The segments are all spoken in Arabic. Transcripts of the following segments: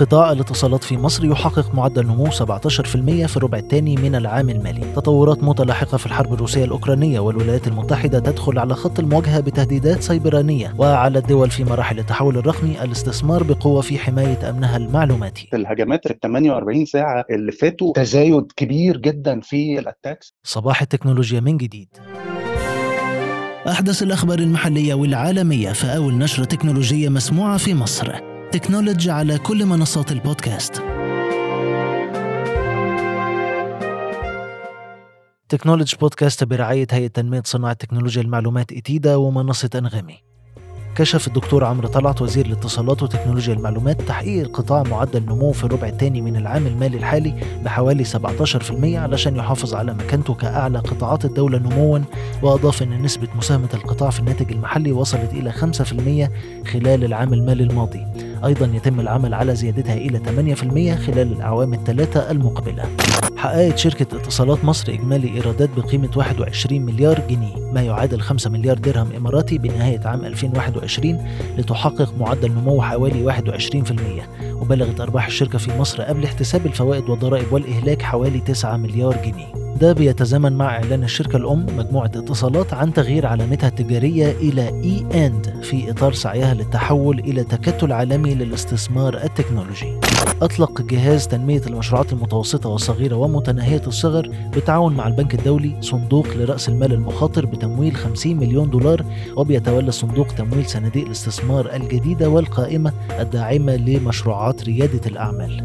قطاع الاتصالات في مصر يحقق معدل نمو 17% في الربع الثاني من العام المالي. تطورات متلاحقة في الحرب الروسية الأوكرانية والولايات المتحدة تدخل على خط المواجهة بتهديدات سيبرانية وعلى الدول في مراحل التحول الرقمي الاستثمار بقوة في حماية أمنها المعلوماتي. الهجمات ال 48 ساعة اللي فاتوا تزايد كبير جدا في ال attacks. صباح التكنولوجيا من جديد. أحدث الأخبار المحلية والعالمية في أول نشرة تكنولوجية مسموعة في مصر. تكنولوجي على كل منصات البودكاست. تكنولوجي بودكاست برعاية هيئة تنمية صناعة تكنولوجيا المعلومات إتيدا ومنصة أنغامي. كشف الدكتور عمرو طلعت وزير الاتصالات وتكنولوجيا المعلومات تحقيق القطاع معدل نمو في الربع الثاني من العام المالي الحالي بحوالي 17% علشان يحافظ على مكانته كأعلى قطاعات الدولة نموا وأضاف أن نسبة مساهمة القطاع في الناتج المحلي وصلت إلى 5% خلال العام المالي الماضي. أيضا يتم العمل على زيادتها إلى 8% خلال الأعوام الثلاثة المقبلة. حققت شركة اتصالات مصر إجمالي إيرادات بقيمة 21 مليار جنيه ما يعادل 5 مليار درهم إماراتي بنهاية عام 2021 لتحقق معدل نمو حوالي 21% وبلغت أرباح الشركة في مصر قبل احتساب الفوائد والضرائب والإهلاك حوالي 9 مليار جنيه. ده بيتزامن مع إعلان الشركة الأم مجموعة اتصالات عن تغيير علامتها التجارية إلى إي أند في إطار سعيها للتحول إلى تكتل عالمي للاستثمار التكنولوجي. أطلق جهاز تنمية المشروعات المتوسطة والصغيرة ومتناهية الصغر بالتعاون مع البنك الدولي صندوق لرأس المال المخاطر بتمويل 50 مليون دولار وبيتولى الصندوق تمويل صناديق الاستثمار الجديدة والقائمة الداعمة لمشروعات ريادة الأعمال.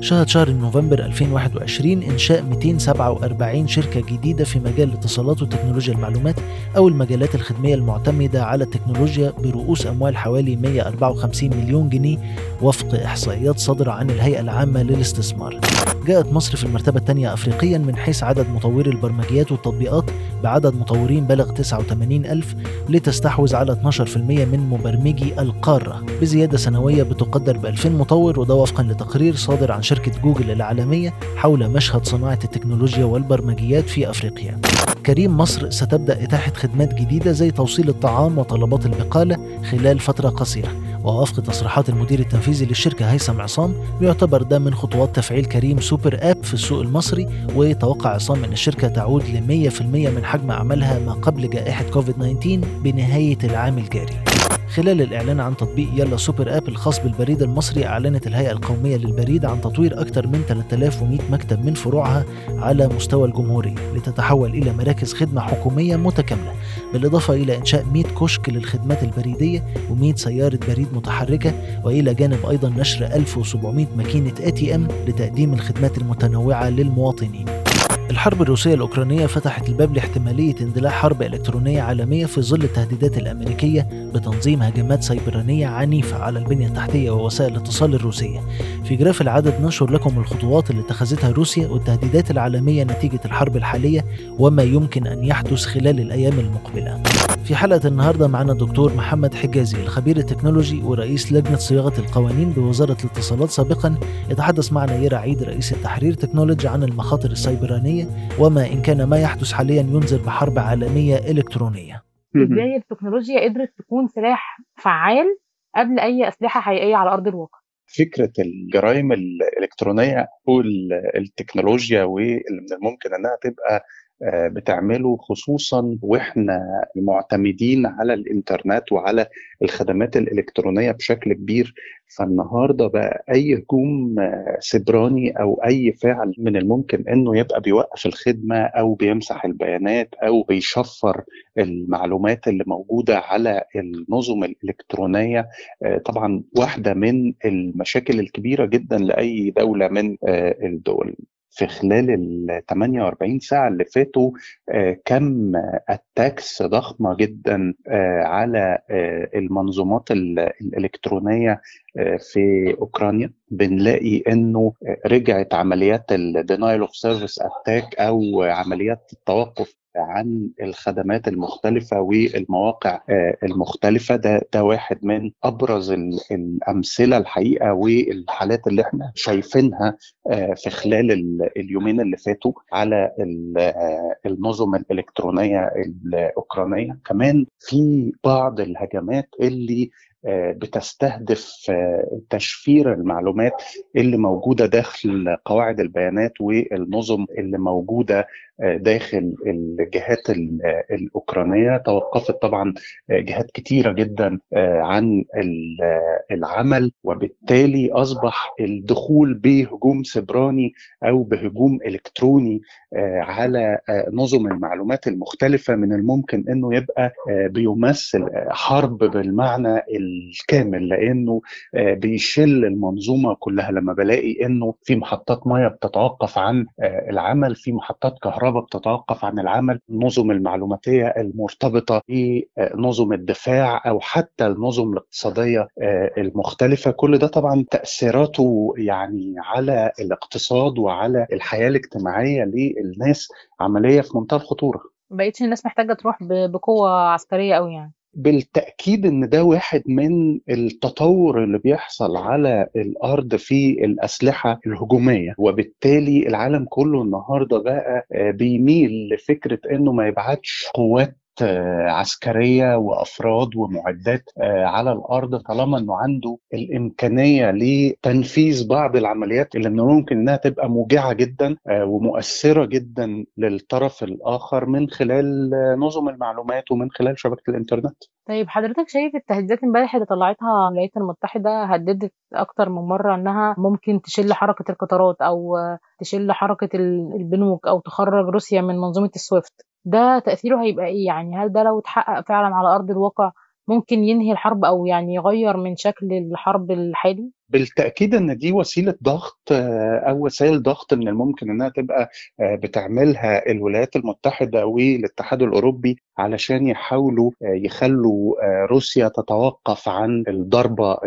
شهد شهر نوفمبر 2021 إنشاء 247 شركة جديدة في مجال الاتصالات وتكنولوجيا المعلومات أو المجالات الخدمية المعتمدة على التكنولوجيا برؤوس أموال حوالي 154 مليون جنيه وفق إحصائيات صادرة عن الهيئة العامة للاستثمار. جاءت مصر في المرتبة الثانية أفريقيا من حيث عدد مطوري البرمجيات والتطبيقات بعدد مطورين بلغ 89 ألف لتستحوذ على 12% من مبرمجي القارة بزيادة سنوية بتقدر ب 2000 مطور وده وفقا لتقرير صادر عن شركة جوجل العالمية حول مشهد صناعة التكنولوجيا والبرمجيات في أفريقيا كريم مصر ستبدأ إتاحة خدمات جديدة زي توصيل الطعام وطلبات البقالة خلال فترة قصيرة ووفق تصريحات المدير التنفيذي للشركة هيثم عصام بيعتبر ده من خطوات تفعيل كريم super app في السوق المصري ويتوقع عصام إن الشركة تعود ل 100% من حجم عملها ما قبل جائحة كوفيد 19 بنهاية العام الجاري. خلال الإعلان عن تطبيق يلا super app الخاص بالبريد المصري أعلنت الهيئة القومية للبريد عن تطوير أكثر من 3100 مكتب من فروعها على مستوى الجمهورية لتتحول إلى مراكز خدمة حكومية متكاملة بالإضافة إلى إنشاء 100 كشك للخدمات البريدية و100 سيارة بريد متحركة وإلى جانب أيضا نشر 1700 ماكينة ATM لتقديم الخدمات المتنوعة للمواطنين. الحرب الروسية الأوكرانية فتحت الباب لاحتمالية اندلاع حرب إلكترونية عالمية في ظل التهديدات الأمريكية بتنظيم هجمات سيبرانية عنيفة على البنية التحتية ووسائل الاتصال الروسية. في جراف العدد ننشر لكم الخطوات اللي اتخذتها روسيا والتهديدات العالمية نتيجة الحرب الحالية وما يمكن أن يحدث خلال الأيام المقبلة. في حلقة النهاردة معنا الدكتور محمد حجازي الخبير التكنولوجي ورئيس لجنة صياغة القوانين بوزارة الاتصالات سابقا يتحدث معنا يرى عيد رئيس التحرير تكنولوجي عن المخاطر السيبرانية وما إن كان ما يحدث حاليا ينذر بحرب عالمية إلكترونية. إزاي التكنولوجيا قدرت تكون سلاح فعال قبل أي أسلحة حقيقية على أرض الواقع؟ فكرة الجرائم الإلكترونية أو التكنولوجيا واللي من الممكن إنها تبقى بتعمله خصوصا وإحنا معتمدين على الإنترنت وعلى الخدمات الإلكترونية بشكل كبير. فالنهاردة بقى أي هجوم سبراني أو أي فعل من الممكن إنه يبقى بيوقف الخدمة أو بيمسح البيانات أو بيشفر المعلومات اللي موجودة على النظم الإلكترونية طبعا واحدة من المشاكل الكبيرة جدا لأي دولة من الدول. في خلال ال 48 ساعة اللي فاتوا كم attacks ضخمة جدا على المنظومات الإلكترونية في أوكرانيا. بنلاقي أنه رجعت عمليات ال denial of service attack أو عمليات التوقف عن الخدمات المختلفة والمواقع المختلفة. ده ده واحد من أبرز الأمثلة الحقيقة والحالات اللي إحنا شايفينها في خلال اليومين اللي فاتوا على النظم الإلكترونية الأوكرانية. كمان في بعض الهجمات اللي بتستهدف تشفير المعلومات اللي موجودة داخل قواعد البيانات والنظم اللي موجودة داخل الجهات الأوكرانية. توقفت طبعا جهات كتيرة جدا عن العمل وبالتالي أصبح الدخول بهجوم سبراني أو بهجوم إلكتروني على نظم المعلومات المختلفة من الممكن إنه يبقى بيمثل حرب بالمعنى الكامل لأنه بيشل المنظومة كلها. لما بلاقي إنه في محطات ميه بتتوقف عن العمل في محطات كهرباء بتتوقف عن العمل النظم المعلوماتية المرتبطة بنظم الدفاع أو حتى النظم الاقتصادية المختلفة. كل ده طبعا تأثيراته يعني على الاقتصاد وعلى الحياة الاجتماعية للناس عملية في منتهى الخطورة. بقيتش الناس محتاجة تروح بقوة عسكرية قوي يعني. بالتأكيد إن ده واحد من التطور اللي بيحصل على الأرض في الأسلحة الهجومية. وبالتالي العالم كله النهاردة بقى بيميل لفكرة إنه ما يبعتش قوات عسكرية وأفراد ومعدات على الأرض طالما إنه عنده الإمكانية لتنفيذ بعض العمليات اللي من الممكن إنها تبقى موجعه جدا ومؤثرة جدا للطرف الآخر من خلال نظم المعلومات ومن خلال شبكة الإنترنت. طيب حضرتك شايف التهديدات امبارح اللي طلعتها الولايات المتحدة هددت أكتر من مرة إنها ممكن تشل حركة القطارات أو تشل حركة البنوك أو تخرج روسيا من منظومة السويفت ده تأثيره هيبقى إيه يعني هل ده لو اتحقق فعلا على أرض الواقع ممكن ينهي الحرب أو يعني يغير من شكل الحرب الحالي؟ بالتأكيد إن دي وسيلة ضغط أو وسائل ضغط من الممكن إنها تبقى بتعملها الولايات المتحدة والاتحاد الأوروبي علشان يحاولوا يخلوا روسيا تتوقف عن الضربة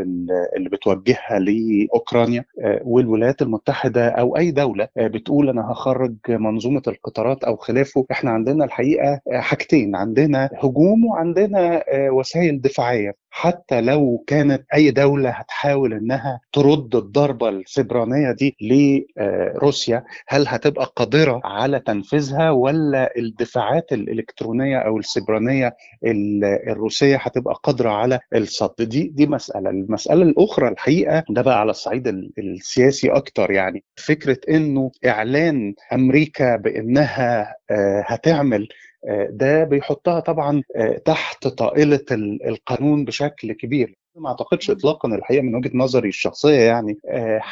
اللي بتوجهها لأوكرانيا. والولايات المتحدة أو أي دولة بتقول أنا هخرج منظومة القطارات أو خلافه. إحنا عندنا الحقيقة حاجتين عندنا هجوم وعندنا وسائل دفاعية. حتى لو كانت أي دولة هتحاول إنها ترد الضربة السبرانية دي لروسيا هل هتبقى قادرة على تنفيذها ولا الدفاعات الإلكترونية أو السبرانية الروسية هتبقى قادرة على الصد؟ دي دي مسألة. المسألة الأخرى الحقيقة ده بقى على الصعيد السياسي أكتر يعني. فكرة إنه إعلان أمريكا بإنها هتعمل ده بيحطها طبعا تحت طائلة القانون بشكل كبير. ما أعتقدش اطلاقا الحقيقة من وجهة نظري الشخصية يعني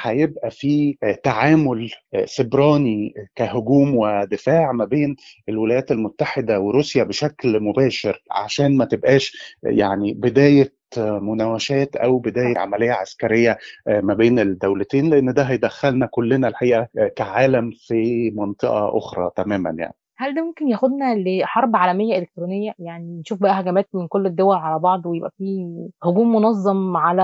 هيبقى في تعامل سبراني كهجوم ودفاع ما بين الولايات المتحدة وروسيا بشكل مباشر عشان ما تبقاش يعني بداية مناوشات أو بداية عملية عسكرية ما بين الدولتين لأن ده هيدخلنا كلنا الحقيقة كعالم في منطقة أخرى تماما يعني. هل ده ممكن ياخدنا لحرب عالمية إلكترونية يعني نشوف بقى هجمات من كل الدول على بعض ويبقى في هجوم منظم على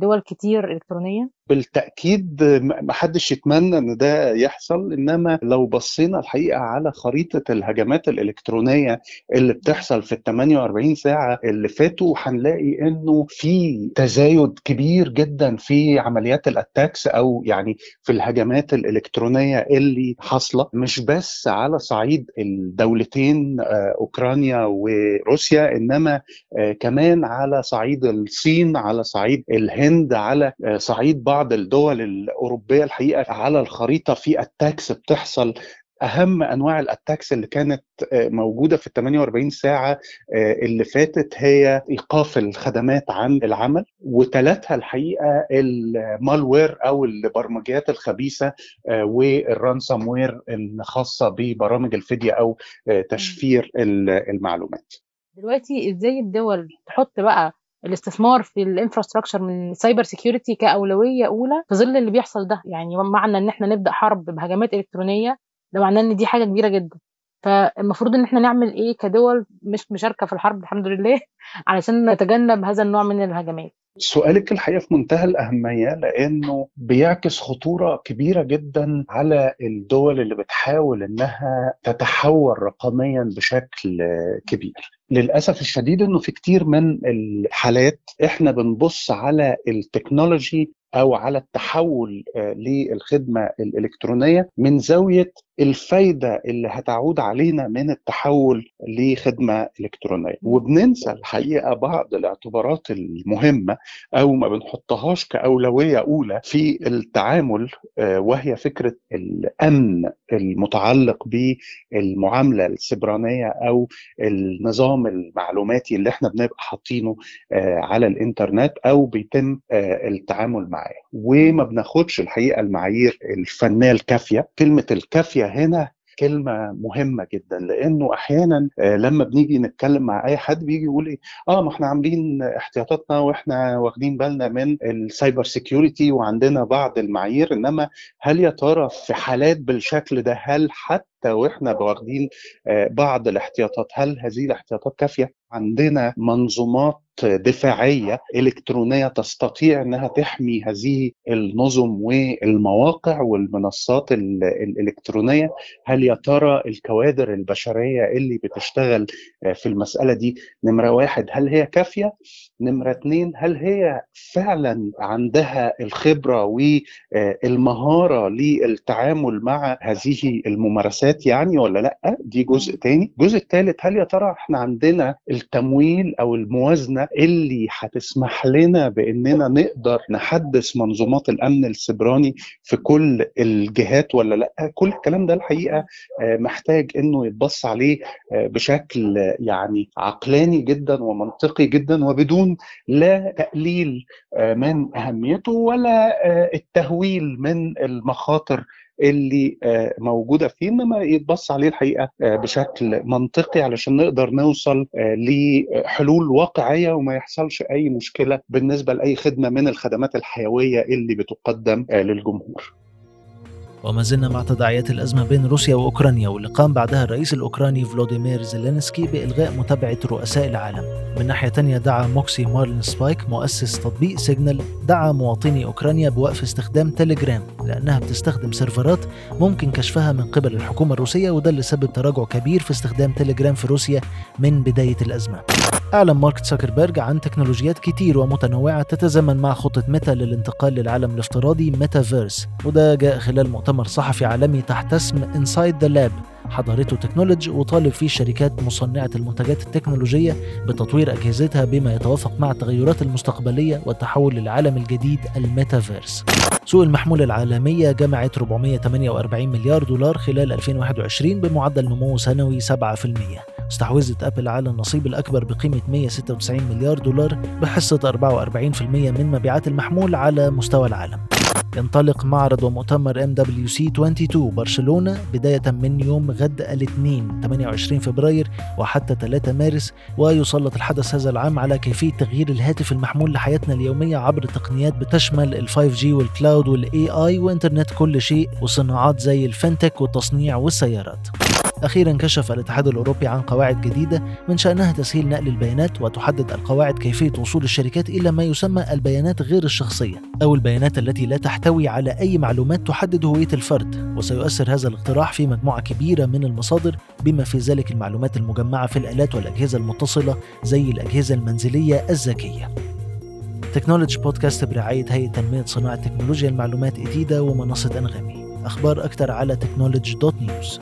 دول كتير إلكترونية؟ بالتأكيد ما حدش يتمنى إن ده يحصل إنما لو بصينا الحقيقة على خريطة الهجمات الإلكترونية اللي بتحصل في ال 48 ساعة اللي فاتوا هنلاقي إنه في تزايد كبير جدا في عمليات الأتاكس أو يعني في الهجمات الإلكترونية اللي حاصلة. مش بس على صعيد الدولتين أوكرانيا وروسيا إنما كمان على صعيد الصين على صعيد الهند على صعيد بعض الدول الأوروبية الحقيقة على الخريطة في attacks بتحصل أهم أنواع ال attacks اللي كانت موجودة في ال 48 ساعة اللي فاتت هي إيقاف الخدمات عن العمل وتلاها الحقيقة ال malware أو البرمجيات الخبيثة وال ransomware الخاصة ببرامج الفديه أو تشفير المعلومات. دلوقتي إزاي الدول تحط بقى الاستثمار في ال infrastructure من cyber security كأولوية أولى في ظل اللي بيحصل ده. يعني معنى إن إحنا نبدأ حرب بهجمات إلكترونية ده معناه إن دي حاجة كبيرة جدا. فالمفروض إن إحنا نعمل إيه كدول مش مشاركة في الحرب؟ الحمد لله. علشان نتجنب هذا النوع من الهجمات. سؤالك الحقيقة في منتهى الأهمية لأنه بيعكس خطورة كبيرة جدا على الدول اللي بتحاول إنها تتحول رقميا بشكل كبير. للأسف الشديد إنه في كتير من الحالات إحنا بنبص على التكنولوجي أو على التحول للخدمة الإلكترونية من زاوية الفايدة اللي هتعود علينا من التحول لخدمة إلكترونية. وبننسى الحقيقة بعض الاعتبارات المهمة أو ما بنحطهاش كأولوية أولى في التعامل وهي فكرة الأمن المتعلق بالمعاملة السبرانية أو النظام المعلوماتي اللي إحنا بنبقى حاطينه على الإنترنت أو بيتم التعامل معاه. وما بناخدش الحقيقة المعايير الفنية الكافية. كلمة الكافية هنا كلمة مهمة جدا لأنه أحيانا لما بنيجي نتكلم مع أي حد بيجي يقول إيه آه ما إحنا عاملين احتياطاتنا وإحنا واخدين بالنا من ال cyber security وعندنا بعض المعايير إنما هل يا ترى في حالات بالشكل ده هل حتى وإحنا واخدين بعض الاحتياطات هل هذه الاحتياطات كافية؟ عندنا منظومات دفاعية إلكترونية تستطيع إنها تحمي هذه النظم والمواقع والمنصات الإلكترونية. هل يا ترى الكوادر البشرية اللي بتشتغل في المسألة دي؟ نمرة واحد هل هي كافية؟ نمرة اثنين هل هي فعلا عندها الخبرة والمهاره للتعامل مع هذه الممارسات يعني ولا لأ؟ دي جزء تاني. الجزء الثالث هل يا ترى إحنا عندنا التمويل أو الموازنة اللي هتسمح لنا بإننا نقدر نحدث منظومات الأمن السبراني في كل الجهات ولا لأ؟ كل الكلام ده الحقيقة محتاج إنه يتبص عليه بشكل يعني عقلاني جدا ومنطقي جدا وبدون لا تقليل من أهميته ولا التهويل من المخاطر اللي موجودة فيه إنما يتبص عليه الحقيقة بشكل منطقي علشان نقدر نوصل لحلول واقعية وما يحصلش أي مشكلة بالنسبة لأي خدمة من الخدمات الحيوية اللي بتقدم للجمهور. وما زلنا مع تداعيات الأزمة بين روسيا وأوكرانيا واللي قام بعدها الرئيس الأوكراني فلوديمير زيلينسكي بإلغاء متابعة رؤساء العالم. من ناحية تانية دعا موكسي مارلين سبايك مؤسس تطبيق سيجنال دعا مواطني أوكرانيا بوقف استخدام تليجرام لأنها بتستخدم سيرفرات ممكن كشفها من قبل الحكومة الروسية وده اللي سبب تراجع كبير في استخدام تليجرام في روسيا من بداية الأزمة. أعلن مارك زكربيرج عن تكنولوجيات كتير ومتنوعة تتزامن مع خطة ميتا للانتقال للعالم الافتراضي ميتافيرس وده جاء خلال مؤتمر صحفي عالمي تحت اسم Inside the Lab حضرته تكنولوجي وطالب فيه الشركات مصنعة المنتجات التكنولوجية بتطوير أجهزتها بما يتوافق مع التغيرات المستقبلية والتحول للعالم الجديد الميتافيرس. سوق المحمولة العالمية جمعت 448 مليار دولار خلال 2021 بمعدل نمو سنوي 7% استحوذت أبل على النصيب الأكبر بقيمة 196 مليار دولار بحصة 44% من مبيعات المحمول على مستوى العالم. ينطلق معرض ومؤتمر MWC 22 برشلونة بداية من يوم غد الاثنين 28 فبراير وحتى 3 مارس ويسلط الحدث هذا العام على كيفية تغيير الهاتف المحمول لحياتنا اليومية عبر تقنيات بتشمل ال 5G وال cloud وال AI وإنترنت كل شيء وصناعات زي ال fintech والتصنيع والسيارات. أخيرا كشف الاتحاد الأوروبي عن قواعد جديدة من شأنها تسهيل نقل البيانات وتحدد القواعد كيفية وصول الشركات إلى ما يسمى البيانات غير الشخصية أو البيانات التي لا تحتوي على أي معلومات تحدد هوية الفرد. وسيؤثر هذا الاقتراح في مجموعة كبيرة من المصادر بما في ذلك المعلومات المجمعة في الآلات والأجهزة المتصلة زي الأجهزة المنزلية الذكية. تكنولوجي بودكاست برعاية هيئة تنمية صناعة تكنولوجيا المعلومات إتيدا ومنصة أنغامي. أخبار أكثر على تكنولوجي dot news